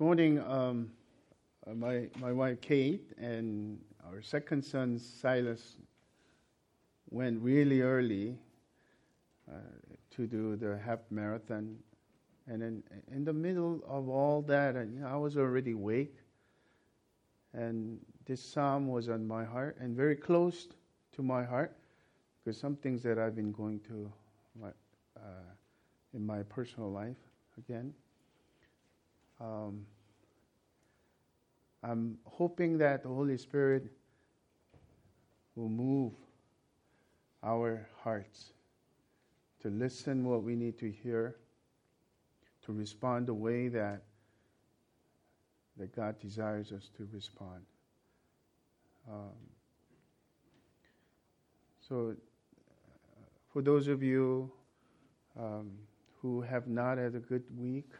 Morning, um, uh, my, my wife Kate and our second son Silas went really early uh, to do the half marathon. And in, in the middle of all that, uh, you know, I was already awake. And this psalm was on my heart and very close to my heart because some things that I've been going through my, uh, in my personal life again. Um, I'm hoping that the Holy Spirit will move our hearts to listen what we need to hear, to respond the way that that God desires us to respond. Um, so, for those of you um, who have not had a good week,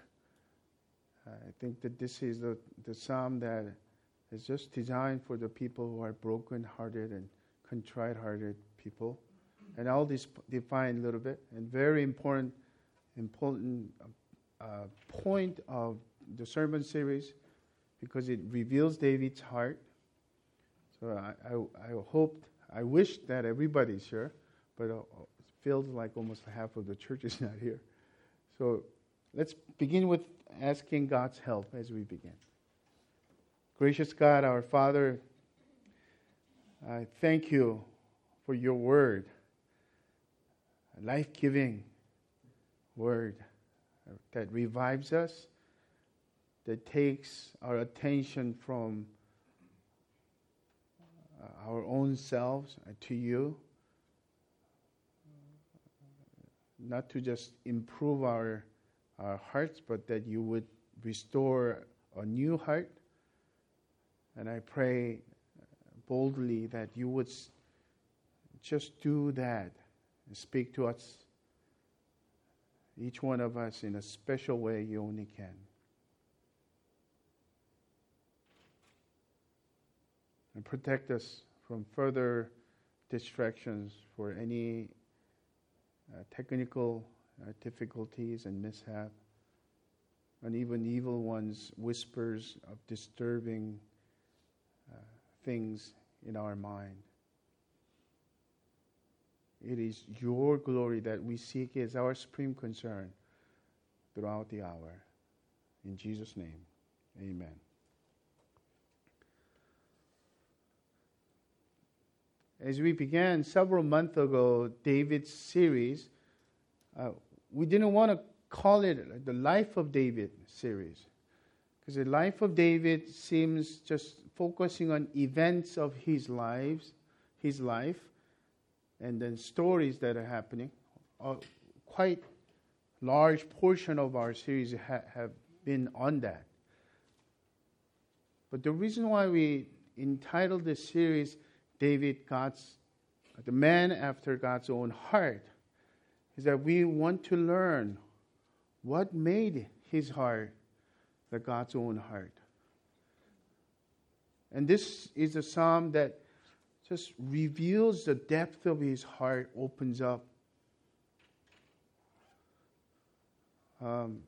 I think that this is the, the psalm that is just designed for the people who are broken-hearted and contrite-hearted people. And I'll dis- define a little bit. And very important, important uh, point of the sermon series because it reveals David's heart. So I, I, I hoped, I wish that everybody's here, but it feels like almost half of the church is not here. So let's begin with asking God's help as we begin. Gracious God, our Father, I thank you for your word, a life giving word that revives us, that takes our attention from uh, our own selves to you, not to just improve our our hearts, but that you would restore a new heart. And I pray boldly that you would just do that and speak to us, each one of us, in a special way you only can. And protect us from further distractions for any uh, technical uh, difficulties and mishap, and even evil ones' whispers of disturbing uh, things in our mind. It is your glory that we seek as our supreme concern throughout the hour. In Jesus' name, amen. As we began several months ago, David's series, uh, we didn't want to call it the Life of David series because the Life of David seems just focusing on events of his lives, his life, and then stories that are happening. A quite large portion of our series ha- have been on that. But the reason why we entitled this series David God's the man after God's own heart is that we want to learn what made his heart the God's own heart. And this is a psalm that just reveals the depth of his heart, opens up. Um,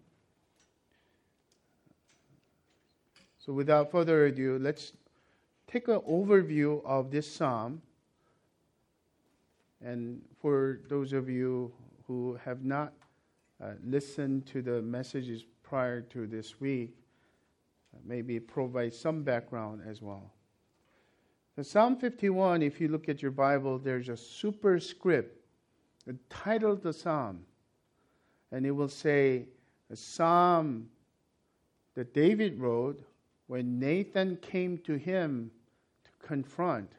so, without further ado, let's take an overview of this psalm. And for those of you who have not uh, listened to the messages prior to this week, uh, maybe provide some background as well. The Psalm 51, if you look at your Bible, there's a superscript, the title the psalm, and it will say, a psalm that David wrote when Nathan came to him to confront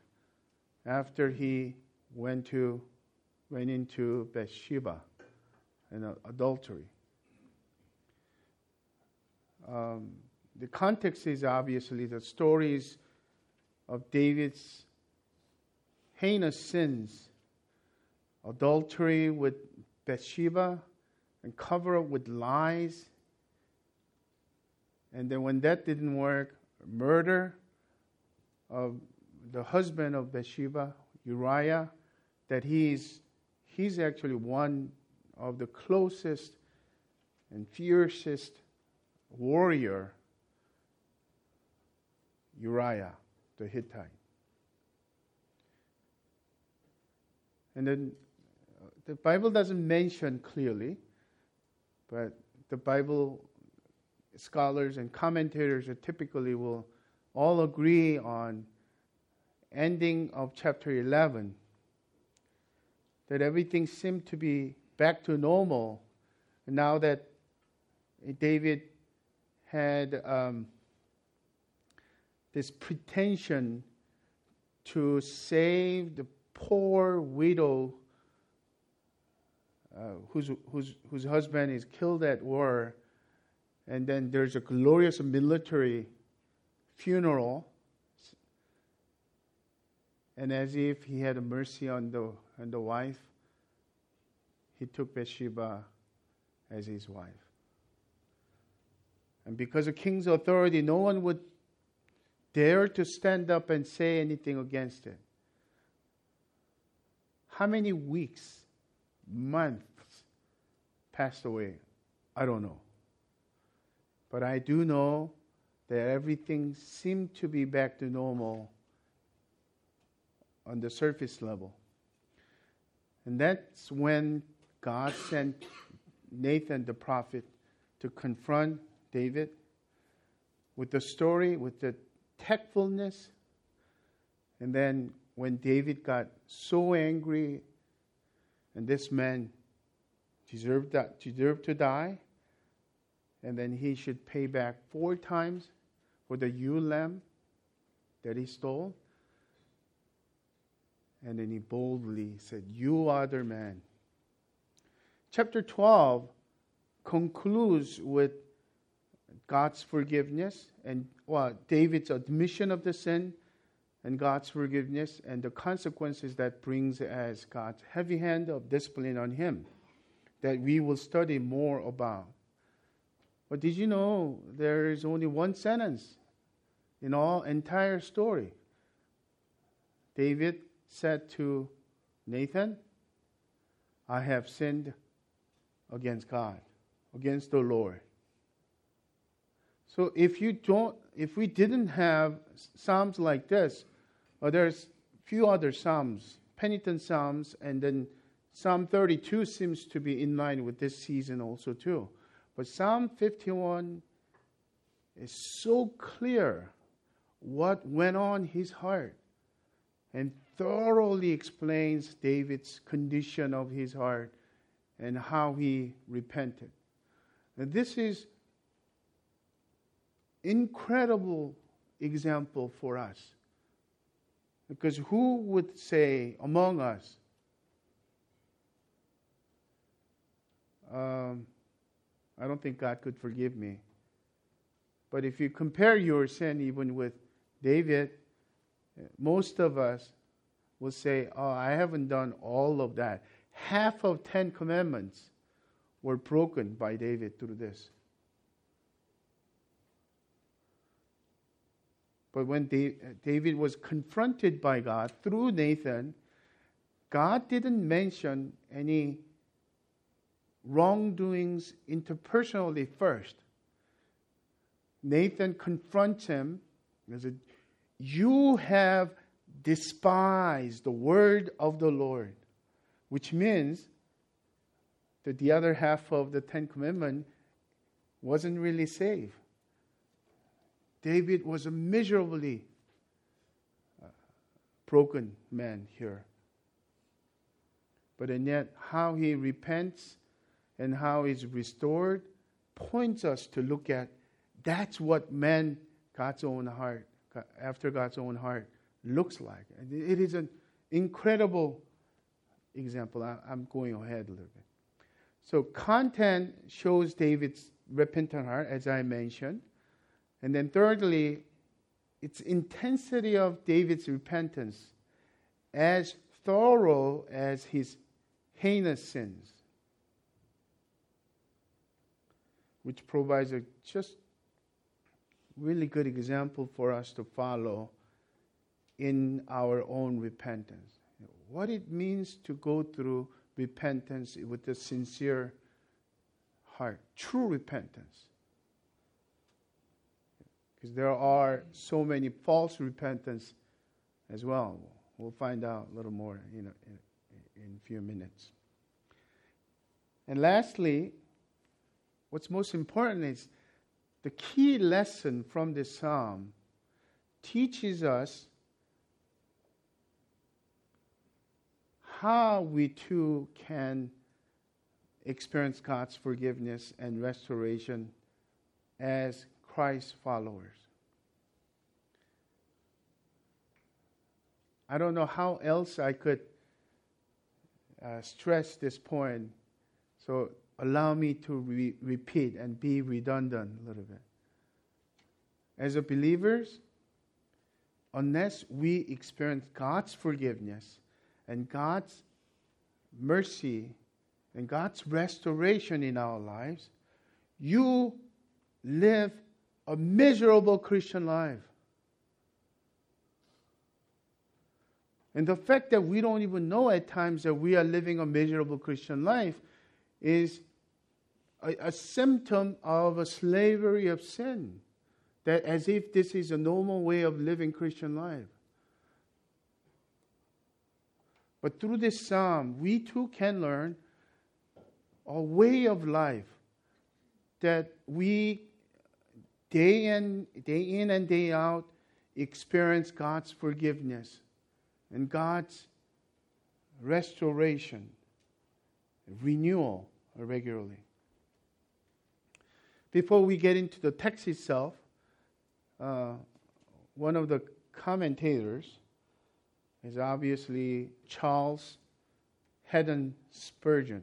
after he went to went into Bathsheba and adultery. Um, the context is obviously the stories of David's heinous sins adultery with Bathsheba and cover up with lies. And then when that didn't work, murder of the husband of Bathsheba, Uriah, that he's he's actually one of the closest and fiercest warrior Uriah the Hittite. And then uh, the Bible doesn't mention clearly, but the Bible scholars and commentators typically will all agree on ending of chapter 11 that everything seemed to be back to normal now that David had um, this pretension to save the poor widow uh, whose, whose, whose husband is killed at war, and then there's a glorious military funeral, and as if he had mercy on the, on the wife, he took Bathsheba as his wife. And because of king's authority, no one would dare to stand up and say anything against it. How many weeks, months passed away? I don't know. But I do know that everything seemed to be back to normal on the surface level. And that's when God sent Nathan the prophet to confront David with the story, with the tactfulness. And then when David got so angry, and this man deserved, that, deserved to die, and then he should pay back four times for the ewe lamb that he stole. And then he boldly said, You other man. Chapter 12 concludes with God's forgiveness and well, David's admission of the sin and God's forgiveness and the consequences that brings as God's heavy hand of discipline on him that we will study more about. But did you know there is only one sentence in all entire story? David said to Nathan, I have sinned against God, against the Lord. So if you don't, if we didn't have psalms like this, well, there's few other psalms, penitent psalms, and then Psalm 32 seems to be in line with this season also too. But Psalm 51 is so clear what went on his heart and thoroughly explains David's condition of his heart and how he repented. And this is incredible example for us. Because who would say among us, um, I don't think God could forgive me. But if you compare your sin even with David, most of us will say, Oh, I haven't done all of that. Half of Ten Commandments were broken by David through this. But when David was confronted by God through Nathan, God didn't mention any wrongdoings interpersonally first. Nathan confronts him and said, You have despised the word of the Lord, which means that the other half of the Ten Commandments wasn't really saved. David was a miserably uh, broken man here. But and yet, how he repents and how he's restored points us to look at that's what man, God's own heart, after God's own heart, looks like. It is an incredible example. I'm going ahead a little bit. So, content shows David's repentant heart, as I mentioned. And then, thirdly, its intensity of David's repentance as thorough as his heinous sins, which provides a just really good example for us to follow in our own repentance. What it means to go through repentance with a sincere heart, true repentance. Because there are so many false repentance as well. We'll find out a little more in a, in, in a few minutes. And lastly, what's most important is the key lesson from this psalm teaches us how we too can experience God's forgiveness and restoration as Christ followers. I don't know how else I could uh, stress this point. So allow me to re- repeat and be redundant a little bit. As a believers, unless we experience God's forgiveness and God's mercy and God's restoration in our lives, you live a miserable Christian life. And the fact that we don't even know at times that we are living a miserable Christian life is a, a, symptom of a slavery of sin. That as if this is a normal way of living Christian life. But through this psalm, we too can learn a way of life that we day in day in and day out experience God's forgiveness and God's restoration, renewal regularly. Before we get into the text itself, uh, one of the commentators is obviously Charles Haddon Spurgeon,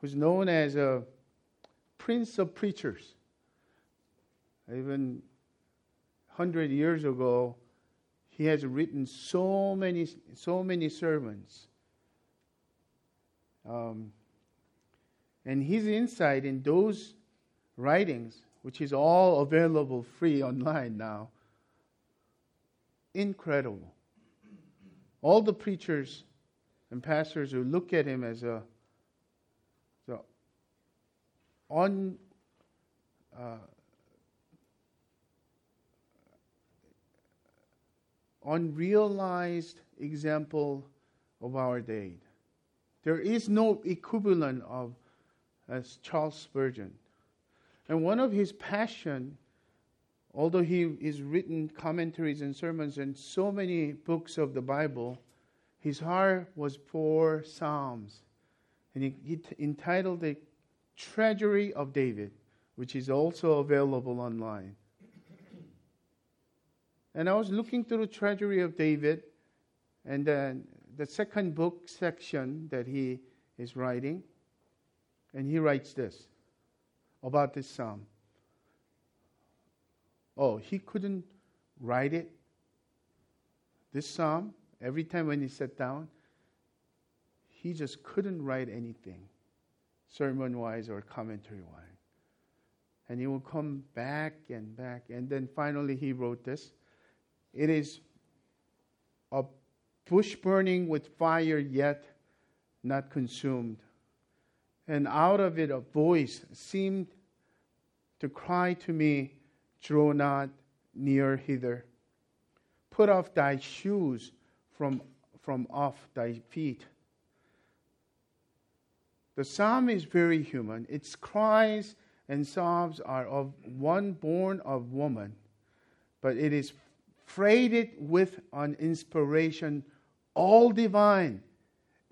who's known as a prince of preachers. Even 100 years ago, he has written so many, so many sermons. Um, and his insight in those writings, which is all available free online now, incredible. All the preachers and pastors who look at him as a the un, uh, unrealized example of our day. There is no equivalent of as Charles Spurgeon. And one of his passion, although he has written commentaries and sermons and so many books of the Bible, his heart was for Psalms. And he, he t- entitled it Treasury of David, which is also available online. And I was looking through Treasury of David, and then the second book section that he is writing, and he writes this about this psalm. Oh, he couldn't write it. This psalm, every time when he sat down, he just couldn't write anything, sermon wise or commentary wise. And he would come back and back. And then finally he wrote this it is a bush burning with fire yet not consumed. And out of it a voice seemed to cry to me, Draw not near hither. Put off thy shoes from, from off thy feet. The psalm is very human. Its cries and sobs are of one born of woman, but it is freighted with an inspiration all divine,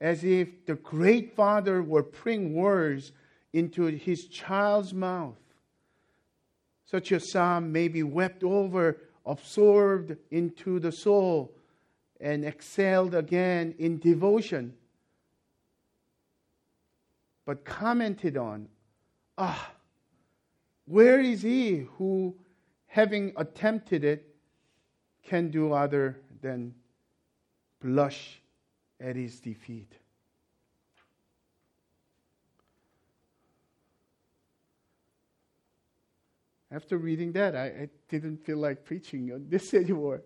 as if the great Father were putting words into his child's mouth. Such a psalm may be wept over, absorbed into the soul, and exhaled again in devotion, but commented on. Ah, where is he who, having attempted it, can do other than blush at his defeat. After reading that, I, I, didn't feel like preaching on this anymore.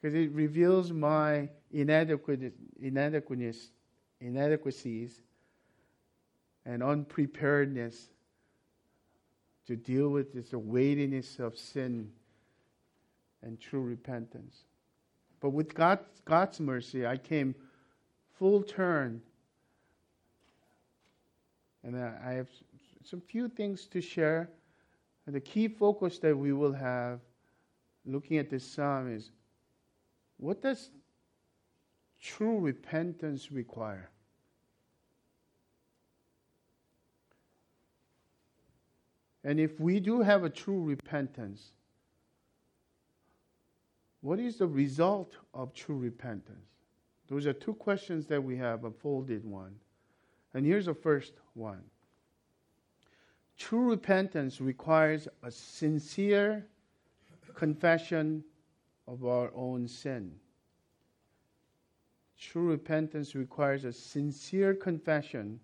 Because it reveals my inadequate, inadequateness, inadequacies and unpreparedness to deal with this weightiness of sin and true repentance. But with God's, God's mercy, I came full turn. And I have some few things to share. And the key focus that we will have looking at this psalm is what does true repentance require? And if we do have a true repentance, what is the result of true repentance? Those are two questions that we have, a folded one. And here's the first one True repentance requires a sincere confession of our own sin. True repentance requires a sincere confession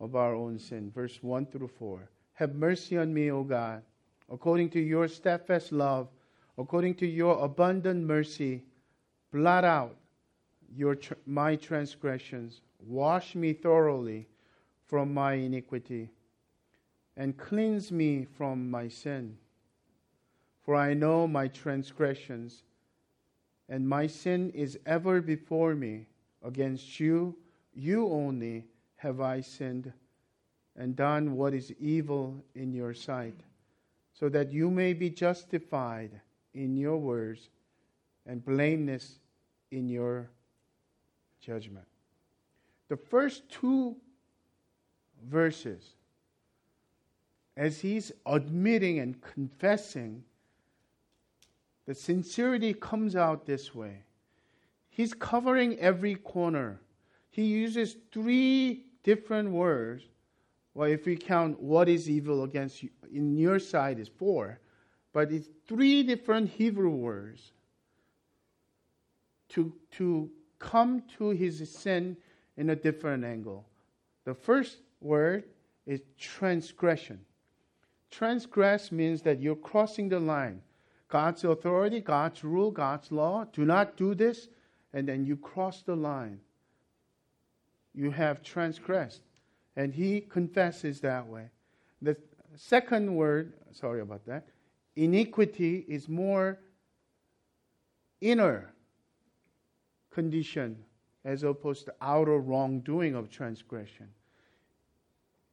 of our own sin. Verse 1 through 4. Have mercy on me, O God, according to your steadfast love, according to your abundant mercy. Blot out your, my transgressions. Wash me thoroughly from my iniquity and cleanse me from my sin. For I know my transgressions, and my sin is ever before me. Against you, you only, have I sinned and done what is evil in your sight, so that you may be justified in your words and blameless in your judgment. The first two verses as he's admitting and confessing, the sincerity comes out this way. He's covering every corner. He uses three different words. Well, if we count what is evil against you, in your side is four, but it's three different Hebrew words to, to come to his sin in a different angle. The first word is transgression. Transgress means that you're crossing the line. God's authority, God's rule, God's law, do not do this, and then you cross the line. You have transgressed. And he confesses that way. The second word, sorry about that, iniquity is more inner condition as opposed to outer wrongdoing of transgression.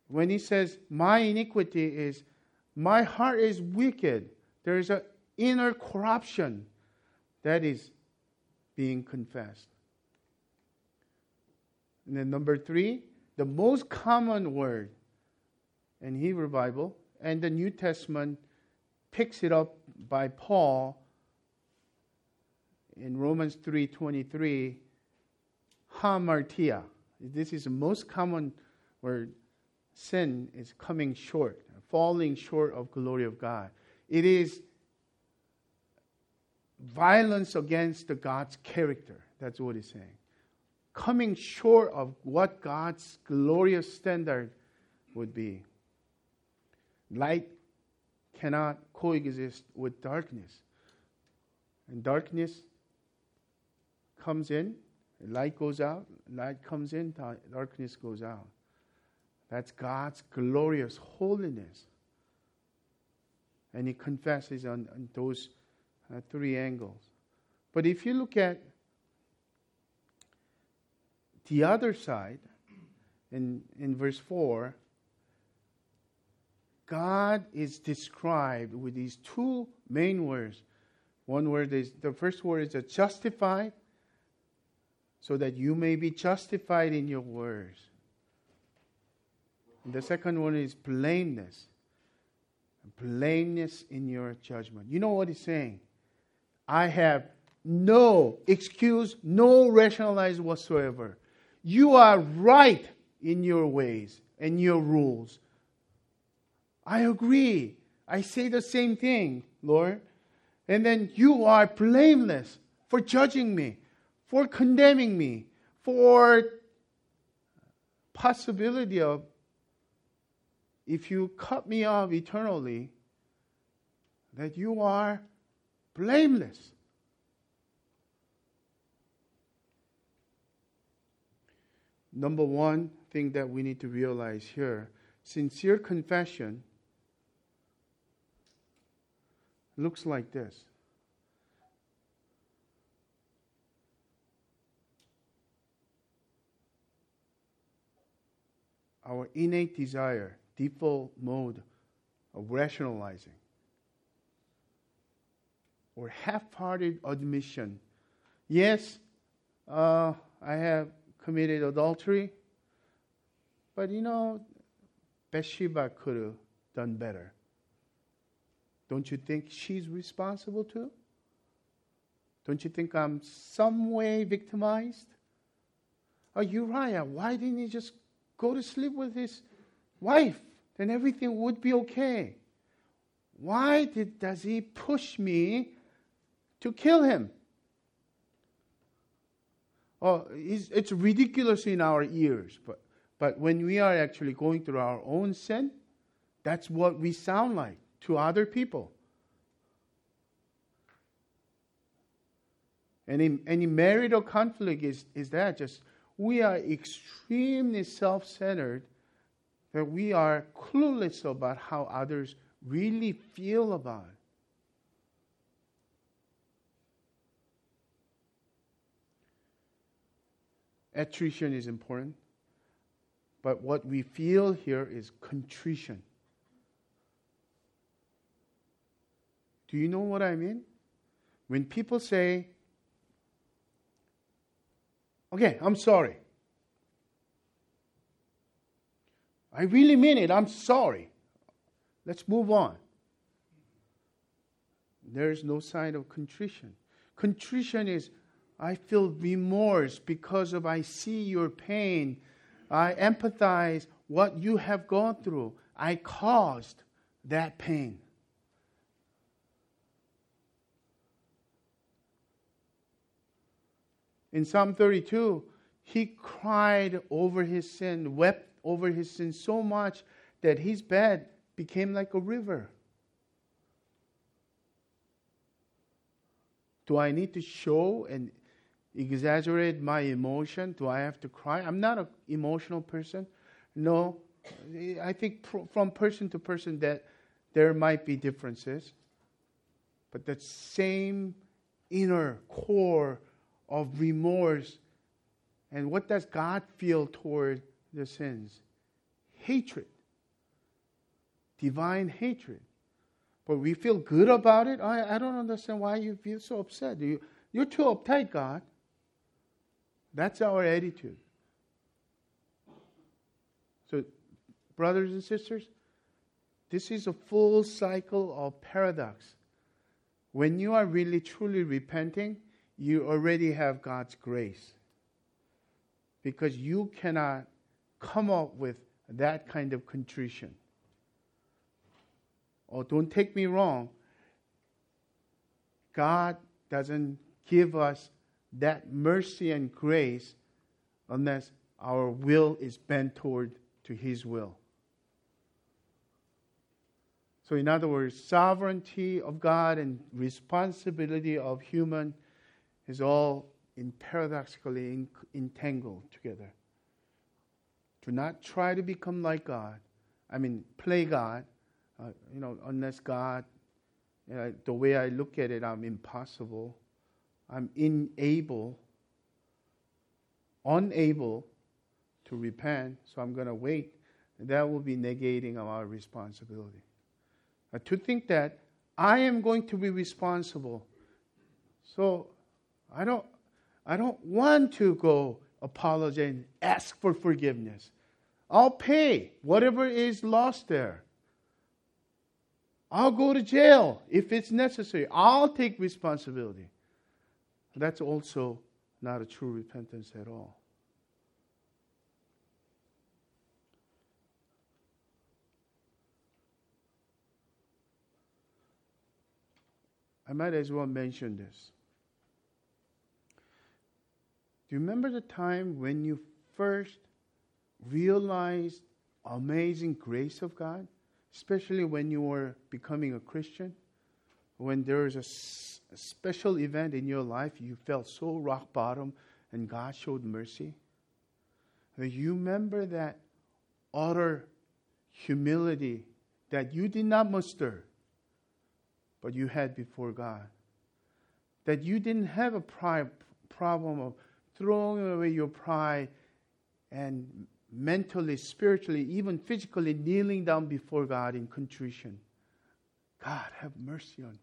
When he says, My iniquity is my heart is wicked. There is an inner corruption that is being confessed. And then number three, the most common word in Hebrew Bible and the New Testament picks it up by Paul in Romans 3:23 hamartia. This is the most common word sin is coming short falling short of glory of God. It is violence against the God's character. That's what he's saying. Coming short of what God's glorious standard would be. Light cannot coexist with darkness. And darkness comes in, light goes out, light comes in, darkness goes out. That's God's glorious holiness. And he confesses on, on those uh, three angles. But if you look at the other side, in, in verse 4, God is described with these two main words. One word is the first word is justified, so that you may be justified in your words. And the second one is blameless. Blameless in your judgment. You know what he's saying? I have no excuse, no rationalize whatsoever. You are right in your ways and your rules. I agree. I say the same thing, Lord. And then you are blameless for judging me, for condemning me, for possibility of if you cut me off eternally, that you are blameless. Number one thing that we need to realize here sincere confession looks like this. Our innate desire, default mode of rationalizing, or half hearted admission yes, uh, I have committed adultery, but you know, Bathsheba could have done better. Don't you think she's responsible too? Don't you think I'm some way victimized? Oh, Uriah, why didn't he just go to sleep with his wife? Then everything would be okay. Why did, does he push me to kill him? Oh, it's, ridiculous in our ears, but, but when we are actually going through our own sin, that's what we sound like to other people. Any, any marital conflict is, is that just we are extremely self centered, that we are clueless about how others really feel about it. Attrition is important, but what we feel here is contrition. Do you know what I mean? When people say, okay, I'm sorry. I really mean it. I'm sorry. Let's move on. There's no sign of contrition. Contrition is I feel remorse because of I see your pain. I empathize what you have gone through. I caused that pain. In Psalm 32, he cried over his sin, wept over his sin so much that his bed became like a river. Do I need to show and exaggerate my emotion? Do I have to cry? I'm not an emotional person. No. I think from person to person that there might be differences. But that same inner core of remorse. And what does God feel toward the sins? Hatred. Divine hatred. But we feel good about it. I, I don't understand why you feel so upset. You, you're too uptight, God. That's our attitude. So, brothers and sisters, this is a full cycle of paradox. When you are really truly repenting, you already have God's grace. Because you cannot come up with that kind of contrition. Oh, don't take me wrong. God doesn't give us that mercy and grace unless our will is bent toward to his will. So in other words, sovereignty of God and responsibility of human is all in paradoxically entangled together. Do not try to become like God. I mean, play God. Uh, you know, unless God, the way I look at it, I'm impossible. I'm unable, unable to repent, so I'm going to wait. That will be negating our responsibility. Uh, to think that I am going to be responsible. So I don't, I don't want to go apologize and ask for forgiveness. I'll pay whatever is lost there. I'll go to jail if it's necessary. I'll take responsibility. That's also not a true repentance at all. I might as well mention this. Do you remember the time when you first realized amazing grace of God? Especially when you were becoming a Christian? When there was a, a special event in your life, you felt so rock bottom and God showed mercy? You remember that utter humility that you did not muster. but you had before God. That you didn't have a pride problem of throwing away your pride and mentally, spiritually, even physically kneeling down before God in contrition. God, have mercy on me.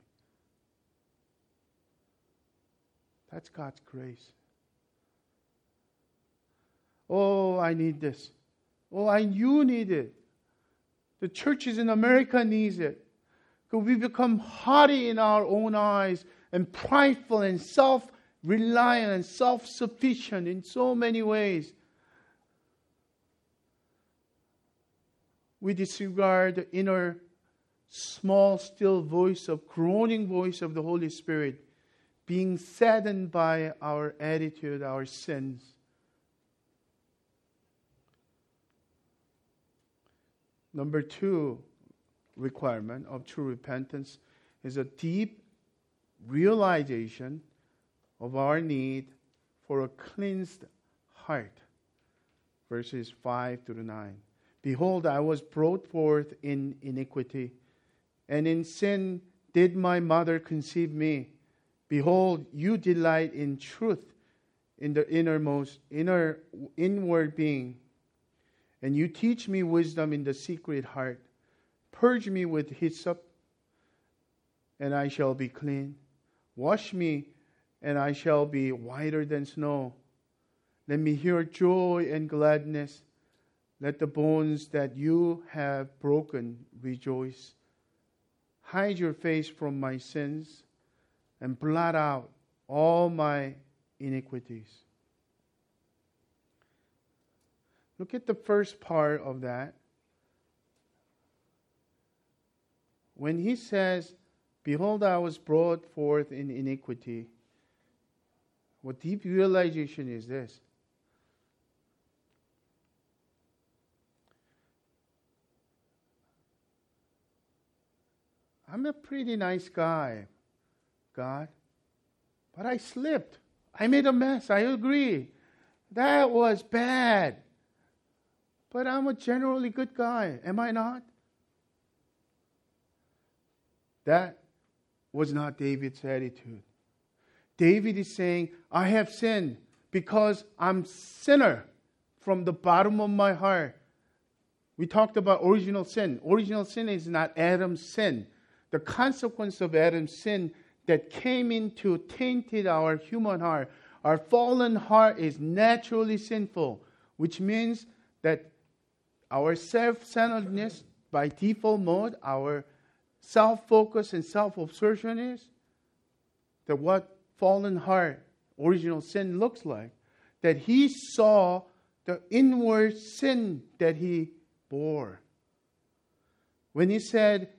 That's God's grace. Oh, I need this. Oh, I you need it. The churches in America needs it. Because we become haughty in our own eyes and prideful and self reliant and self sufficient in so many ways. We disregard the inner, small, still voice of groaning voice of the Holy Spirit, being saddened by our attitude, our sins. Number two requirement of true repentance is a deep realization of our need for a cleansed heart. Verses 5 through 9. Behold, I was brought forth in iniquity, and in sin did my mother conceive me. Behold, you delight in truth in the innermost, inner, inward being, and you teach me wisdom in the secret heart. Purge me with hyssop, and I shall be clean. Wash me, and I shall be whiter than snow. Let me hear joy and gladness. Let the bones that you have broken rejoice. Hide your face from my sins and blot out all my iniquities. Look at the first part of that. when he says, Behold, I was brought forth in iniquity, what deep realization is this? I'm a pretty nice guy, God, but I slipped. I made a mess. I agree. That was bad. But I'm a generally good guy, am I not? That was not David's attitude. David is saying, I have sinned because I'm sinner from the bottom of my heart. We talked about original sin. Original sin is not Adam's sin. The consequence of Adam's sin that came into tainted our human heart. Our fallen heart is naturally sinful, which means that our self-centeredness by default mode, our self focus and self obsession is, that what fallen heart, original sin looks like, that he saw the inward sin that he bore. When he said,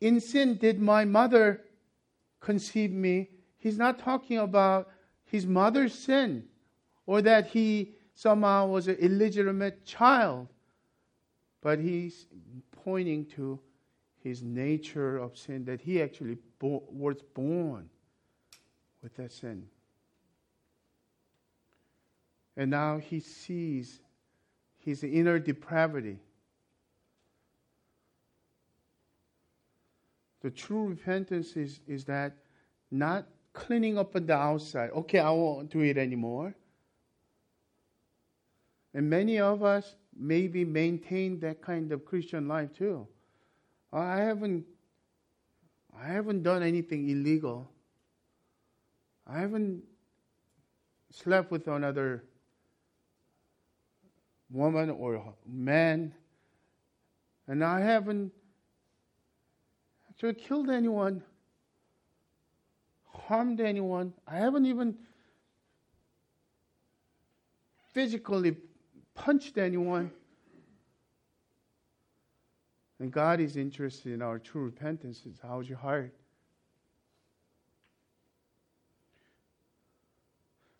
In sin did my mother conceive me, he's not talking about his mother's sin or that he somehow was an illegitimate child, but he's pointing to his nature of sin, that he actually bo- was born with that sin. And now he sees his inner depravity. The true repentance is, is that not cleaning up on the outside. Okay, I won't do it anymore. And many of us maybe maintain that kind of Christian life too. I haven't I haven't done anything illegal. I haven't slept with another woman or man. And I haven't actually killed anyone, harmed anyone. I haven't even physically punched anyone. And God is interested in our true repentance. It's how's your heart?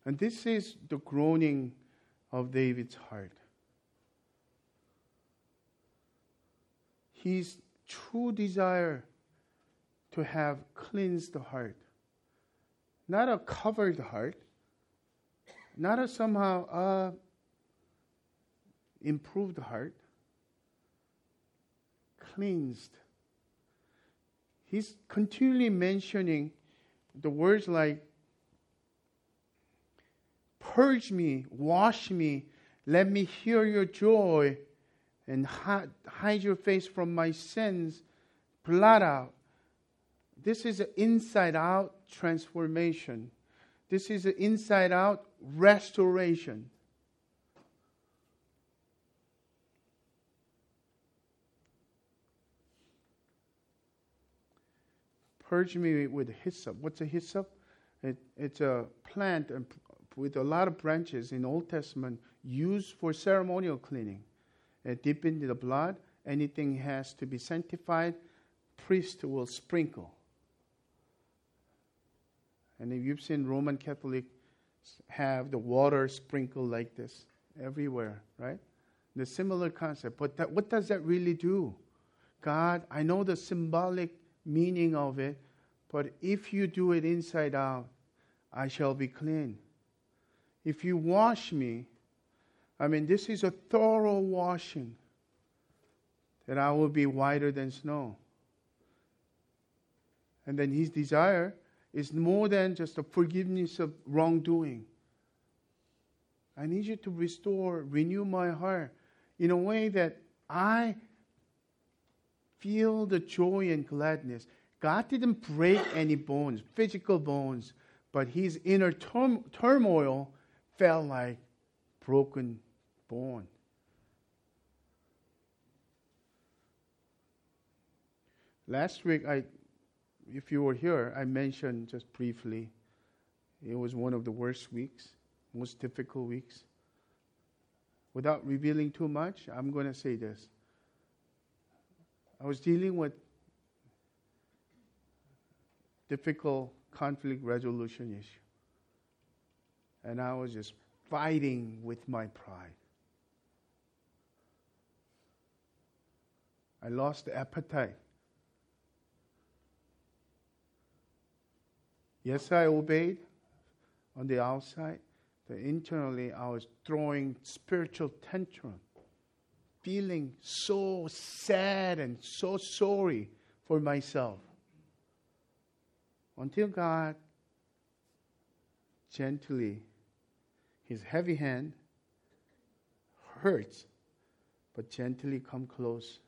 And this is the groaning of David's heart. His true desire to have cleansed the heart, not a covered heart, not a somehow uh, improved heart, cleansed. he's continually mentioning the words like, Purge me, wash me, let me hear your joy, and hide, your face from my sins, blot out. This is an inside out transformation. This is an inside out restoration. Purge me with hyssop. What's a hyssop? It, it's a plant with a lot of branches in Old Testament used for ceremonial cleaning. Uh, it dip into the blood. Anything has to be sanctified, priest will sprinkle. And if you've seen Roman Catholics have the water sprinkled like this everywhere, right? The similar concept. But that, what does that really do? God, I know the symbolic meaning of it, but if you do it inside out, I shall be clean. If you wash me, I mean, this is a thorough washing, that I will be whiter than snow. And then his desire is more than just a forgiveness of wrongdoing. I need you to restore, renew my heart in a way that I feel the joy and gladness. God didn't break any bones, physical bones, but his inner turmoil felt like broken bone. Last week, I, if you were here, I mentioned just briefly, it was one of the worst weeks, most difficult weeks. Without revealing too much, I'm going to say this. I was dealing with difficult conflict resolution issue. And I was just fighting with my pride. I lost the appetite. Yes, I obeyed on the outside, but internally I was throwing spiritual tantrum, feeling so sad and so sorry for myself. Until God gently, his heavy hand hurts, but gently come close.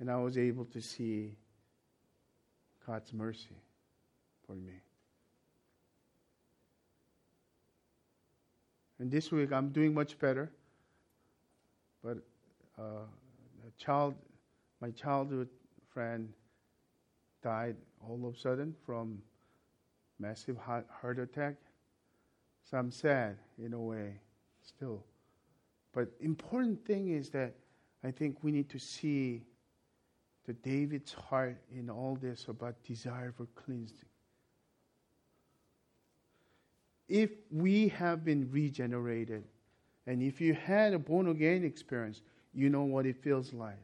And I was able to see God's mercy for me. And this week I'm doing much better. But uh, a child, my childhood friend, died all of a sudden from massive heart attack. So I'm sad in a way, still. But important thing is that I think we need to see the David's heart in all this about desire for cleansing if we have been regenerated, and if you had a born again experience, you know what it feels like.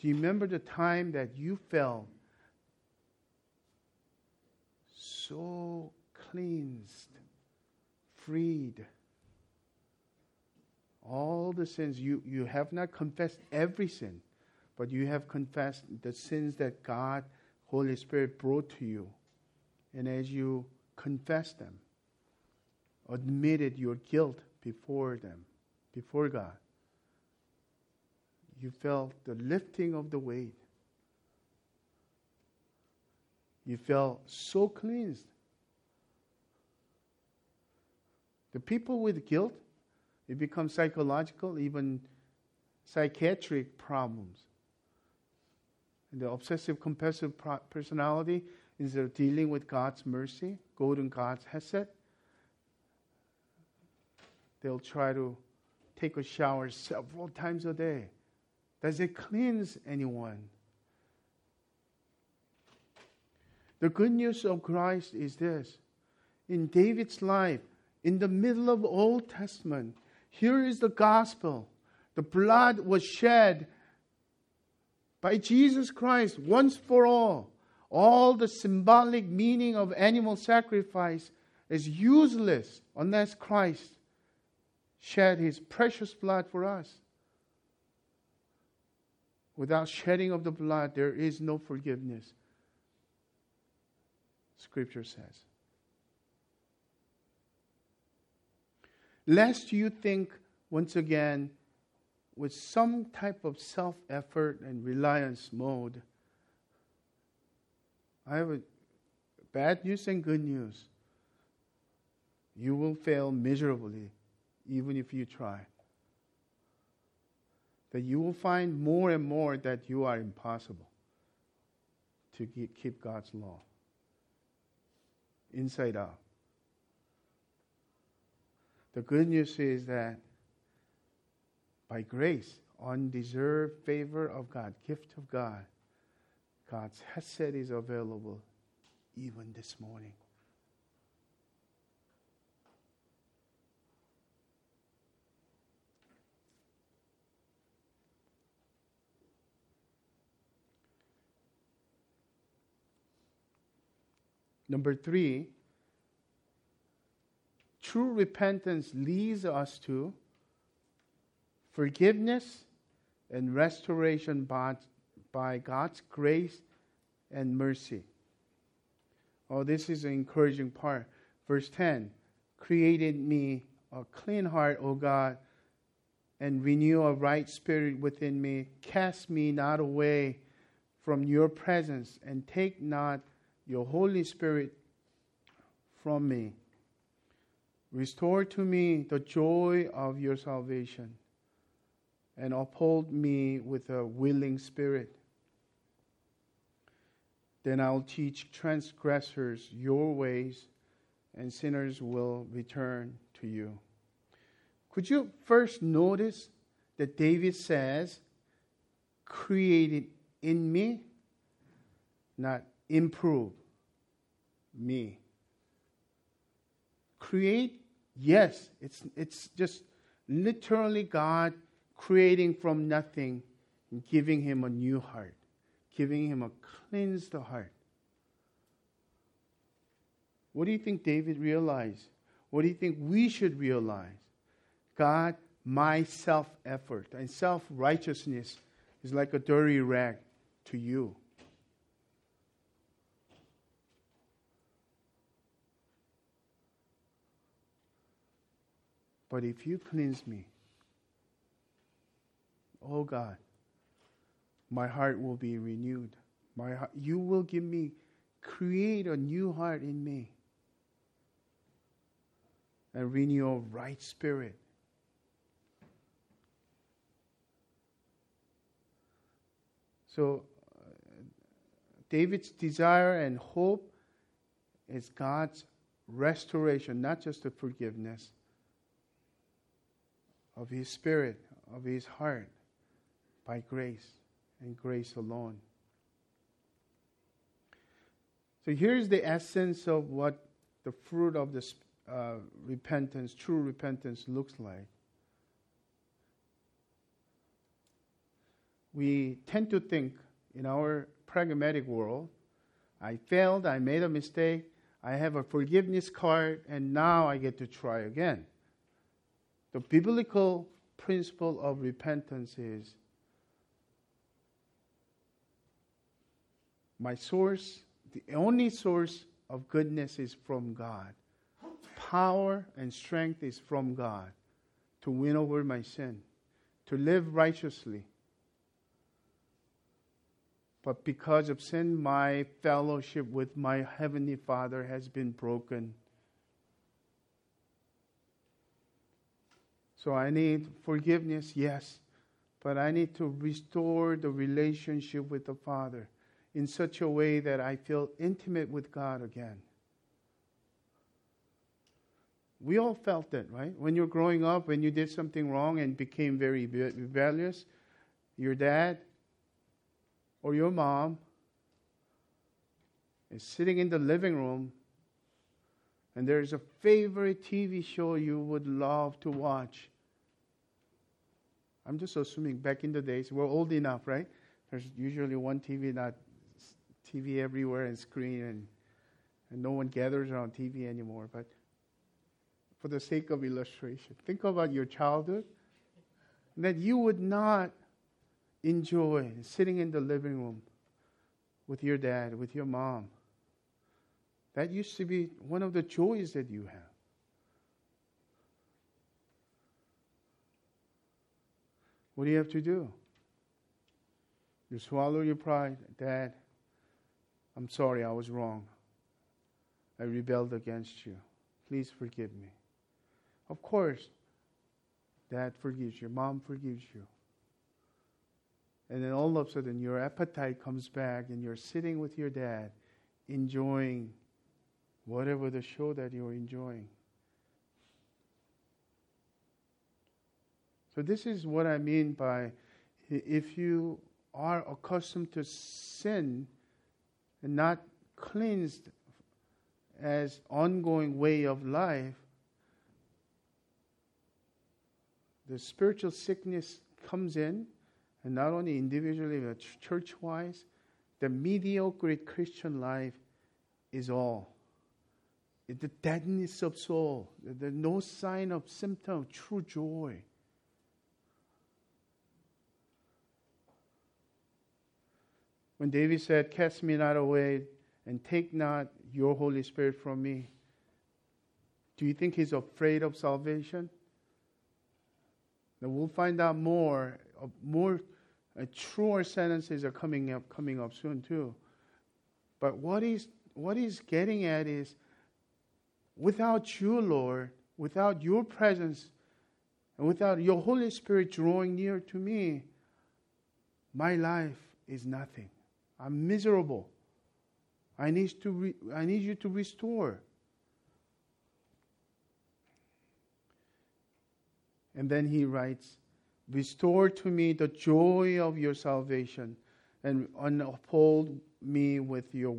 Do you remember the time that you felt so cleansed, freed? All the sins, you, you have not confessed every sin, but you have confessed the sins that God, Holy Spirit, brought to you. And as you confess them, admitted your guilt before them, before God. You felt the lifting of the weight. You felt so cleansed. The people with guilt, it becomes psychological, even psychiatric problems. And the obsessive compulsive personality, of dealing with God's mercy, golden God's hesed, they'll try to take a shower several times a day. Does it cleanse anyone? The good news of Christ is this. In David's life, in the middle of Old Testament, here is the gospel. The blood was shed by Jesus Christ once for all. All the symbolic meaning of animal sacrifice is useless unless Christ shed his precious blood for us. Without shedding of the blood, there is no forgiveness. Scripture says. Lest you think, once again, with some type of self effort and reliance mode, I have a bad news and good news. You will fail miserably, even if you try. That you will find more and more that you are impossible to keep God's law inside out. The good news is that by grace, undeserved favor of God, gift of God, God's Hesed is available even this morning. Number three, true repentance leads us to forgiveness and restoration by, by God's grace and mercy. Oh, this is an encouraging part. Verse 10 Created me a clean heart, O God, and renew a right spirit within me. Cast me not away from your presence, and take not your Holy Spirit from me. Restore to me the joy of your salvation and uphold me with a willing spirit. Then I'll teach transgressors your ways, and sinners will return to you. Could you first notice that David says, created in me, not improve me? Create Yes, it's, it's just literally God creating from nothing and giving him a new heart, giving him a cleansed heart. What do you think David realized? What do you think we should realize? God, my self effort and self righteousness is like a dirty rag to you. But if you cleanse me, oh God, my heart will be renewed. My heart, you will give me, create a new heart in me and renew a right spirit. So, uh, David's desire and hope is God's restoration, not just the forgiveness, of His Spirit, of His heart, by grace and grace alone. So here's the essence of what the fruit of this uh, repentance, true repentance, looks like. We tend to think in our pragmatic world, I failed, I made a mistake, I have a forgiveness card, and now I get to try again. The biblical principle of repentance is my source, the only source of goodness is from God. Power and strength is from God to win over my sin, to live righteously. But because of sin, my fellowship with my Heavenly Father has been broken. So I need forgiveness, yes, but I need to restore the relationship with the Father in such a way that I feel intimate with God again. We all felt that, right? When you're growing up, when you did something wrong and became very rebellious, your dad or your mom is sitting in the living room and there's a favorite TV show you would love to watch. I'm just assuming back in the days, we're old enough, right? There's usually one TV, not TV everywhere and screen, and, and no one gathers around TV anymore. But for the sake of illustration, think about your childhood, that you would not enjoy sitting in the living room with your dad, with your mom. That used to be one of the joys that you have. What do you have to do? You swallow your pride. Dad, I'm sorry, I was wrong. I rebelled against you. Please forgive me. Of course, dad forgives you, mom forgives you. And then all of a sudden, your appetite comes back, and you're sitting with your dad, enjoying whatever the show that you're enjoying. So, this is what I mean by if you are accustomed to sin and not cleansed as ongoing way of life, the spiritual sickness comes in, and not only individually but church wise, the mediocre Christian life is all. The deadness of soul, the no sign of symptom of true joy. When David said, Cast me not away and take not your Holy Spirit from me, do you think he's afraid of salvation? Now we'll find out more. More uh, truer sentences are coming up, coming up soon too. But what he's what he's getting at is, without you, Lord, without your presence, and without your Holy Spirit drawing near to me, my life is nothing. I'm miserable. I need to re- I need you to restore. And then he writes, Restore to me the joy of your salvation and uphold me with, your,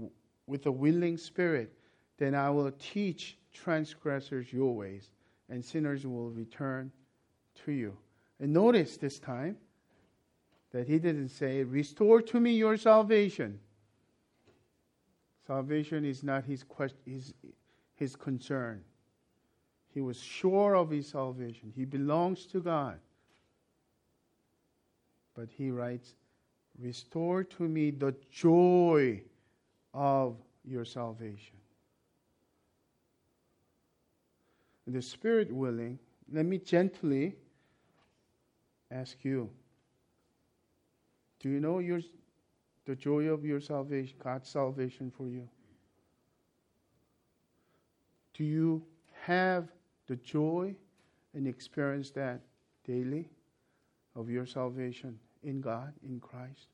with a willing spirit. Then I will teach transgressors your ways, and sinners will return to you. And notice this time that he didn't say, Restore to me your salvation. Salvation is not his, his, his concern. He was sure of his salvation. He belongs to God. But he writes, Restore to me the joy of your salvation. And the Spirit willing, let me gently ask you do you know your, the joy of your salvation, God's salvation for you? Do you have the joy and experience that daily of your salvation in God, in Christ.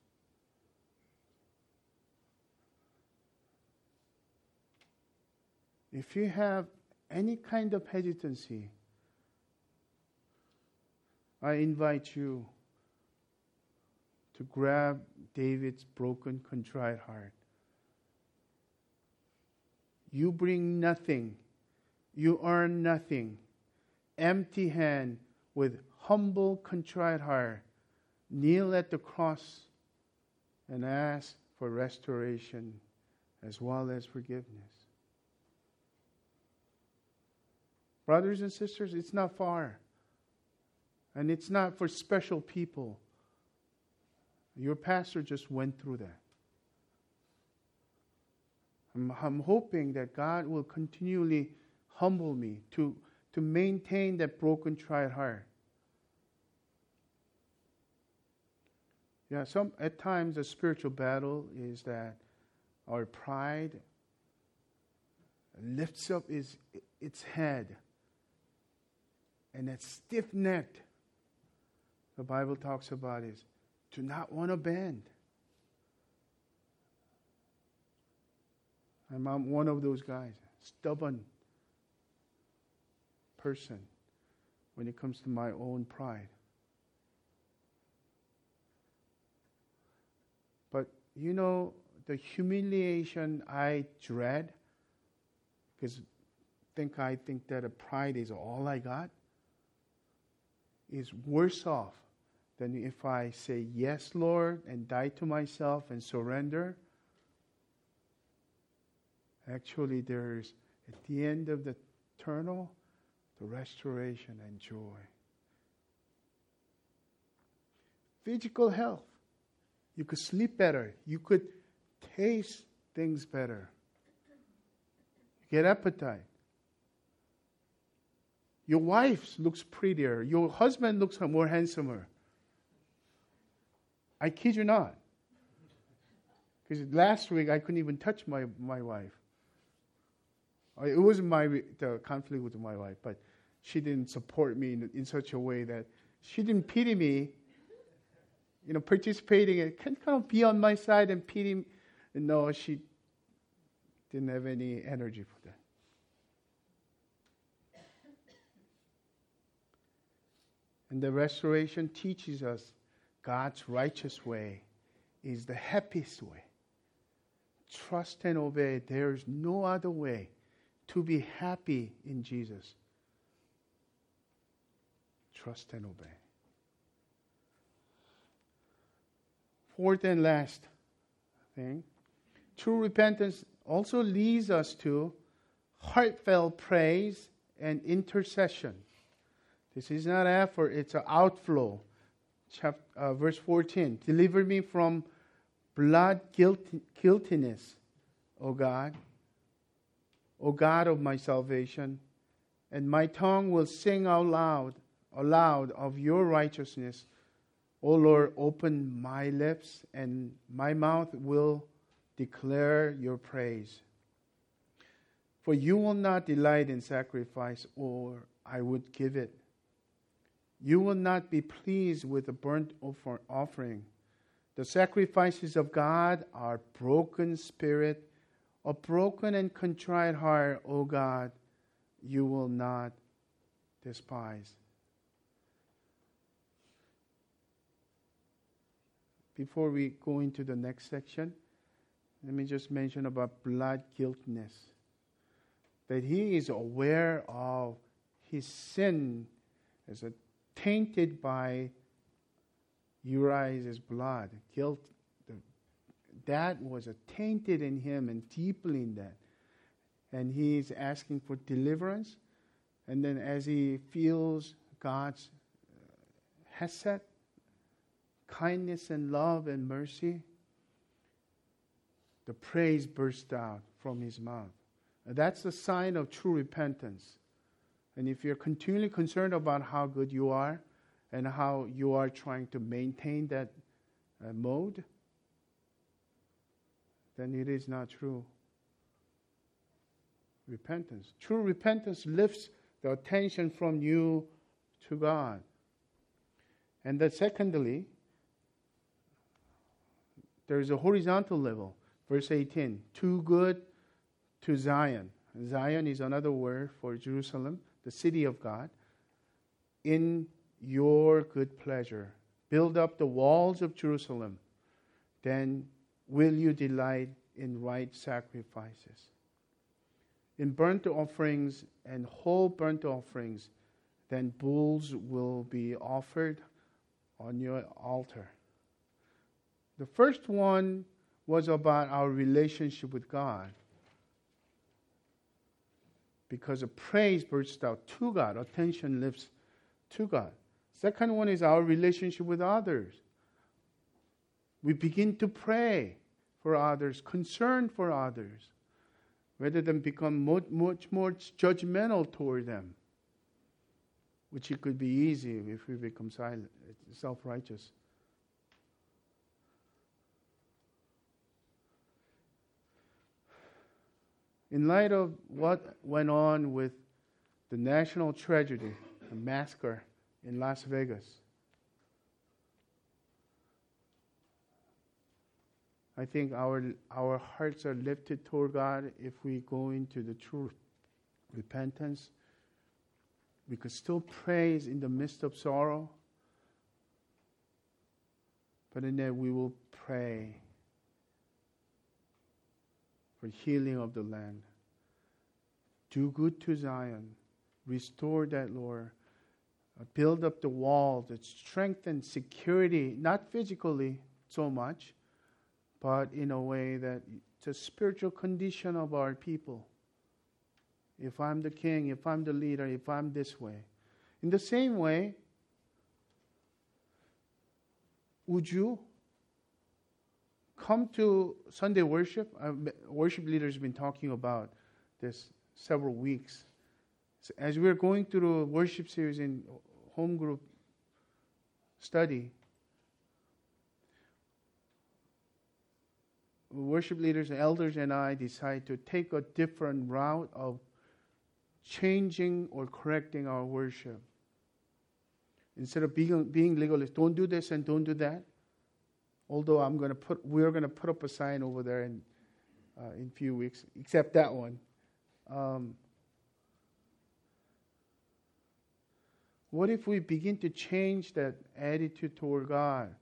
If you have any kind of hesitancy, I invite you to grab David's broken, contrite heart. You bring nothing you earn nothing. Empty hand with humble, contrite heart, kneel at the cross and ask for restoration as well as forgiveness. Brothers and sisters, it's not far. And it's not for special people. Your pastor just went through that. I'm, I'm hoping that God will continually humble me, to, to maintain that broken, tried heart. Yeah, some at times the spiritual battle is that our pride lifts up its, its head and that stiff necked the Bible talks about is to not want to bend. I'm one of those guys, stubborn person when it comes to my own pride. But you know, the humiliation I dread, because think I think that a pride is all I got, is worse off than if I say yes, Lord, and die to myself and surrender. Actually, there's at the end of the tunnel, the restoration and joy. Physical health. You could sleep better. You could taste things better. You get appetite. Your wife looks prettier. Your husband looks more handsomer. I kid you not. Because last week I couldn't even touch my, my wife. It wasn't my the conflict with my wife, but she didn't support me in, in such a way that she didn't pity me. You know, participating and can kind of be on my side and pity me. No, she didn't have any energy for that. And the restoration teaches us God's righteous way is the happiest way. Trust and obey. There is no other way to be happy in Jesus. Trust and obey. Fourth and last thing true repentance also leads us to heartfelt praise and intercession. This is not effort, it's an outflow. Chapter, uh, verse 14 Deliver me from blood guiltiness, O God, O God of my salvation, and my tongue will sing out loud, aloud of your righteousness. O Lord, open my lips, and my mouth will declare your praise. For you will not delight in sacrifice, or I would give it. You will not be pleased with a burnt offering. The sacrifices of God are broken spirit, a broken and contrite heart, O God, you will not despise. Before we go into the next section, let me just mention about blood guiltness. That he is aware of his sin as a tainted by Uriah's blood, guilt. That was a tainted in him and deeply in that. And he's asking for deliverance. And then as he feels God's uh, hesed, kindness and love and mercy, the praise burst out from his mouth. That's the sign of true repentance. And if you're continually concerned about how good you are and how you are trying to maintain that uh, mode, then it is not true repentance. True repentance lifts the attention from you to God. And that secondly, there is a horizontal level. Verse 18, too good to Zion. Zion is another word for Jerusalem the city of God, in your good pleasure. Build up the walls of Jerusalem. Then will you delight in right sacrifices. In burnt offerings and whole burnt offerings, then bulls will be offered on your altar. The first one was about our relationship with God because of praise bursts out to God, attention lifts to God. Second one is our relationship with others. We begin to pray for others, concern for others, rather than become much, more judgmental toward them, which it could be easy if we become silent, self In light of what went on with the national tragedy, the massacre in Las Vegas, I think our, our hearts are lifted toward God if we go into the true repentance. We could still praise in the midst of sorrow, but in that we will pray for healing of the land. Do good to Zion. Restore that, Lord. Uh, build up the wall that strengthen security, not physically so much, but in a way that it's a spiritual condition of our people. If I'm the king, if I'm the leader, if I'm this way. In the same way, would you come to Sunday worship, worship leaders have been talking about this several weeks. So as we're going through the worship series in home group study, worship leaders, elders, and I decide to take a different route of changing or correcting our worship. Instead of being, being legalist, don't do this and don't do that. Although I'm going to put, we're going to put up a sign over there in uh, in a few weeks, except that one. Um, what if we begin to change that attitude toward God?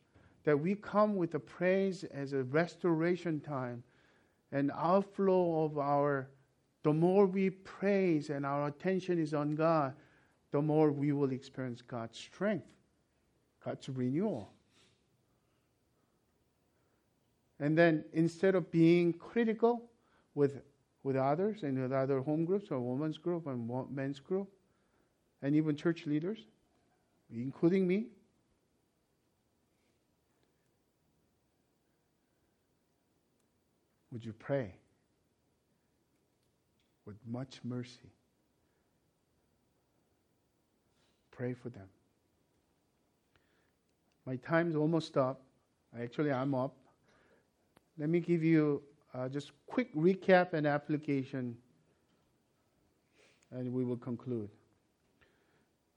That we come with a praise as a restoration time, an outflow of our. The more we praise and our attention is on God, the more we will experience God's strength, God's renewal. And then instead of being critical with, with others and with other home groups or women's group and men's group, and even church leaders, including me, would you pray with much mercy? Pray for them. My time's almost up. Actually, I'm up. Let me give you uh, just quick recap and application, and we will conclude.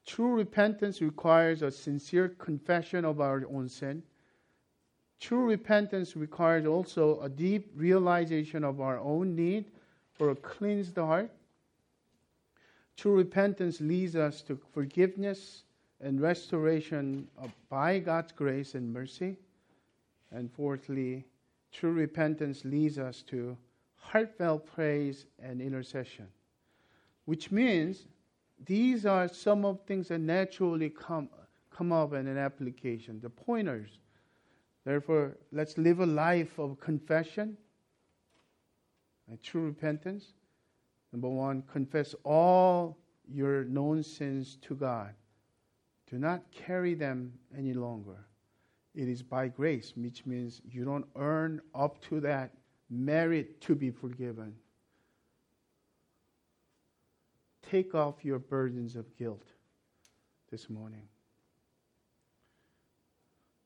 True repentance requires a sincere confession of our own sin. True repentance requires also a deep realization of our own need for a cleansed heart. True repentance leads us to forgiveness and restoration of, by God's grace and mercy. And fourthly, True repentance leads us to heartfelt praise and intercession, which means these are some of things that naturally come, come up in an application, the pointers. Therefore, let's live a life of confession and true repentance. Number one, confess all your known sins to God. Do not carry them any longer. It is by grace, which means you don't earn up to that merit to be forgiven. Take off your burdens of guilt this morning.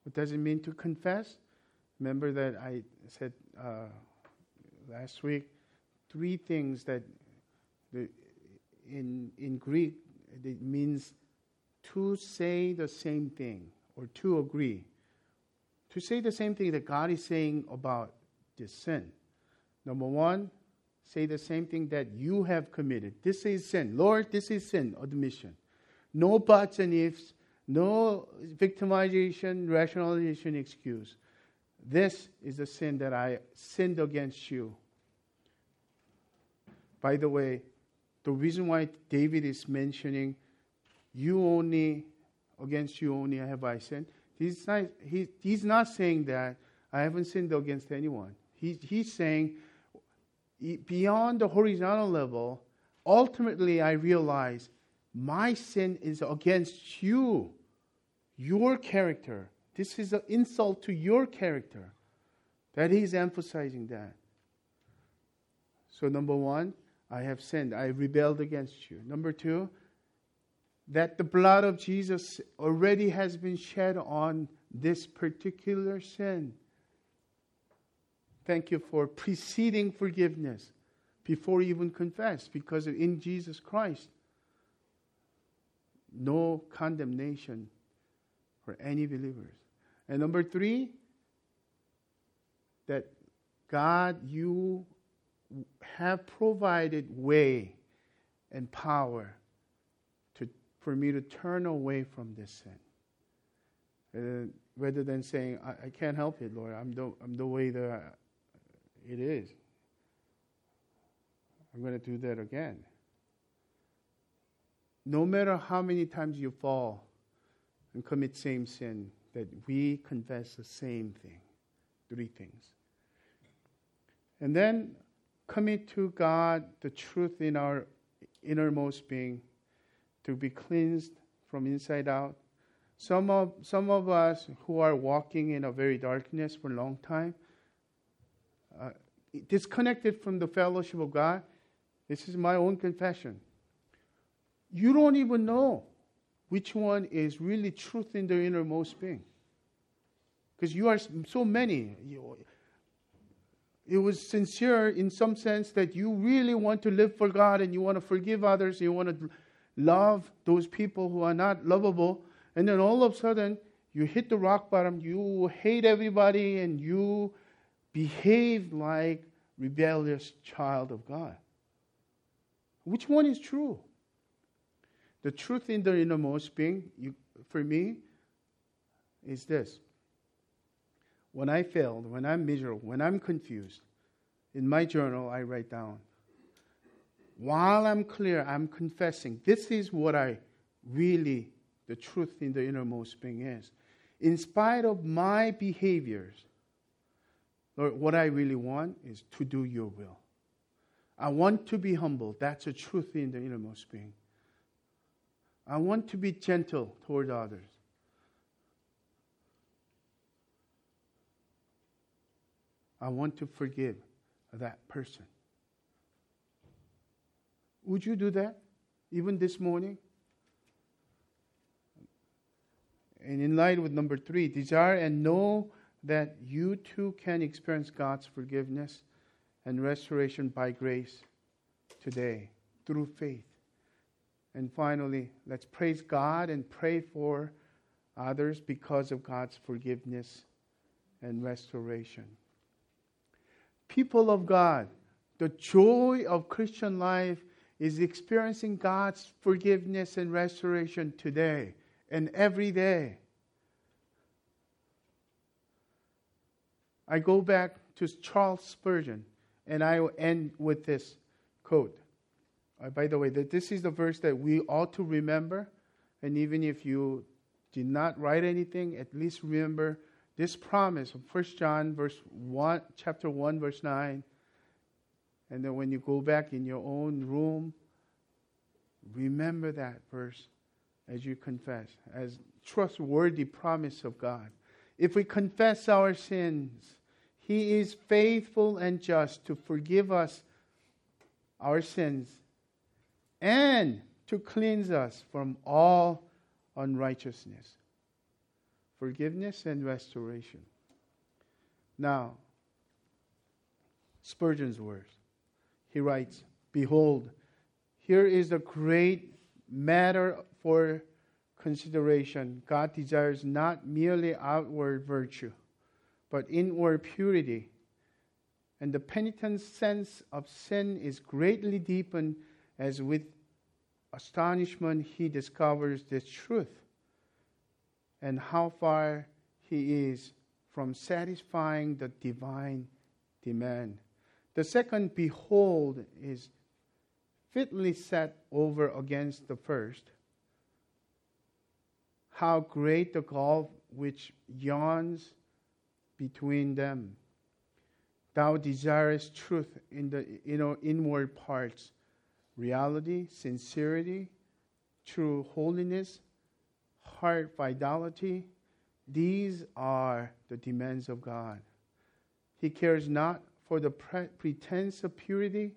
What does it mean to confess? Remember that I said uh, last week three things that the, in, in Greek it means to say the same thing or to agree to say the same thing that God is saying about this sin. Number one, say the same thing that you have committed. This is sin. Lord, this is sin, admission. No buts and ifs, no victimization, rationalization, excuse. This is the sin that I sinned against you. By the way, the reason why David is mentioning you only, against you only have I sinned, He's not, he, he's not saying that I haven't sinned against anyone. He, he's saying beyond the horizontal level, ultimately I realize my sin is against you, your character. This is an insult to your character. That he's emphasizing that. So, number one, I have sinned. I rebelled against you. Number two, that the blood of Jesus already has been shed on this particular sin. Thank you for preceding forgiveness before you even confess, because in Jesus Christ, no condemnation for any believers. And number three, that God, you have provided way and power for me to turn away from this sin. Uh, rather than saying, I, I, can't help it, Lord, I'm the, I'm the way that it is. I'm going to do that again. No matter how many times you fall and commit same sin, that we confess the same thing. Three things. And then commit to God the truth in our innermost being to be cleansed from inside out. Some of, some of us who are walking in a very darkness for a long time, uh, disconnected from the fellowship of God, this is my own confession. You don't even know which one is really truth in the innermost being. Because you are so many. It was sincere in some sense that you really want to live for God and you want to forgive others, you want to love those people who are not lovable, and then all of a sudden you hit the rock bottom, you hate everybody, and you behave like rebellious child of God. Which one is true? The truth in the innermost being, you, for me, is this. When I failed, when I'm miserable, when I'm confused, in my journal I write down, while I'm clear, I'm confessing, this is what I really, the truth in the innermost being is. In spite of my behaviors, Lord, what I really want is to do your will. I want to be humble. That's a truth in the innermost being. I want to be gentle toward others. I want to forgive that person. Would you do that even this morning? And in line with number three, desire and know that you too can experience God's forgiveness and restoration by grace today through faith. And finally, let's praise God and pray for others because of God's forgiveness and restoration. People of God, the joy of Christian life is experiencing God's forgiveness and restoration today and every day. I go back to Charles Spurgeon, and I will end with this quote. Uh, by the way, that this is the verse that we ought to remember, and even if you did not write anything, at least remember this promise of 1 John verse 1, chapter 1, verse 9. And then when you go back in your own room, remember that verse as you confess, as trustworthy promise of God. If we confess our sins, He is faithful and just to forgive us our sins and to cleanse us from all unrighteousness. Forgiveness and restoration. Now, Spurgeon's words. He writes, Behold, here is a great matter for consideration. God desires not merely outward virtue, but inward purity. And the penitent's sense of sin is greatly deepened as with astonishment he discovers this truth and how far he is from satisfying the divine demand. The second, behold, is fitly set over against the first. How great the gulf which yawns between them. Thou desirest truth in the you know, inward parts reality, sincerity, true holiness, heart fidelity. These are the demands of God. He cares not for the pre- pretense of purity.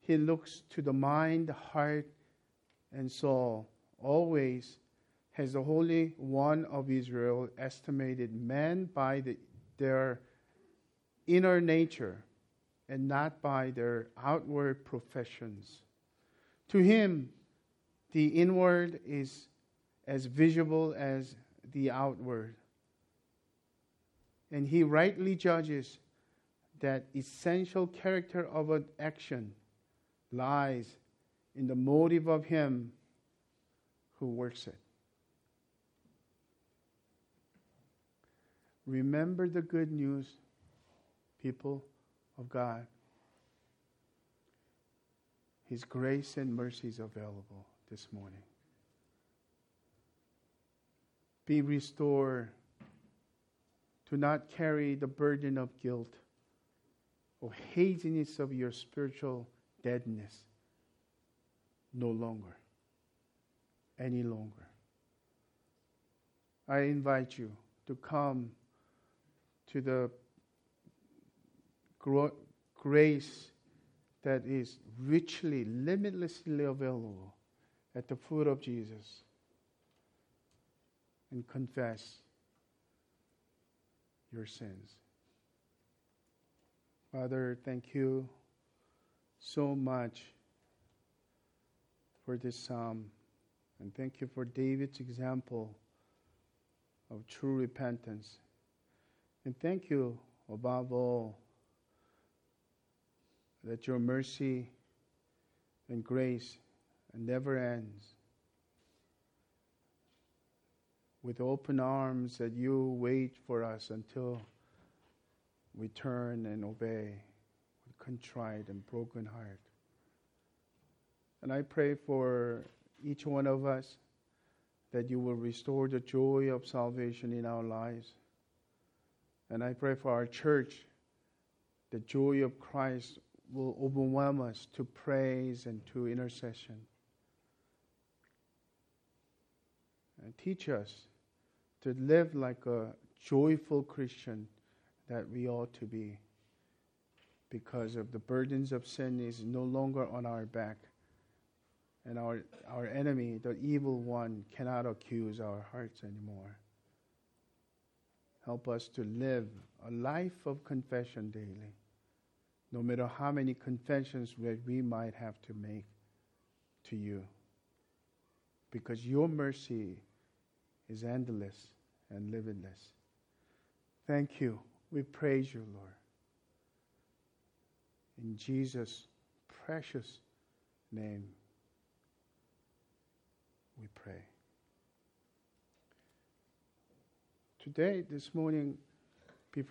He looks to the mind, heart, and soul. Always has the Holy One of Israel estimated men by the, their inner nature and not by their outward professions. To him, the inward is as visible as the outward. And he rightly judges that essential character of an action lies in the motive of him who works it. Remember the good news, people of God. His grace and mercy is available this morning. Be restored Do not carry the burden of guilt or haziness of your spiritual deadness no longer, any longer. I invite you to come to the grace that is richly, limitlessly available at the foot of Jesus and confess your sins. Father, thank you so much for this psalm. And thank you for David's example of true repentance. And thank you, above all, that your mercy and grace never ends. With open arms, that you wait for us until we turn and obey with contrite and broken heart. And I pray for each one of us that you will restore the joy of salvation in our lives. And I pray for our church, the joy of Christ will overwhelm us to praise and to intercession. And teach us to live like a joyful Christian that we ought to be because of the burdens of sin is no longer on our back and our, our enemy, the evil one, cannot accuse our hearts anymore. Help us to live a life of confession daily, no matter how many confessions that we might have to make to you. Because your mercy is endless and limitless. Thank you. We praise you, Lord. In Jesus' precious name we pray. Today, this morning,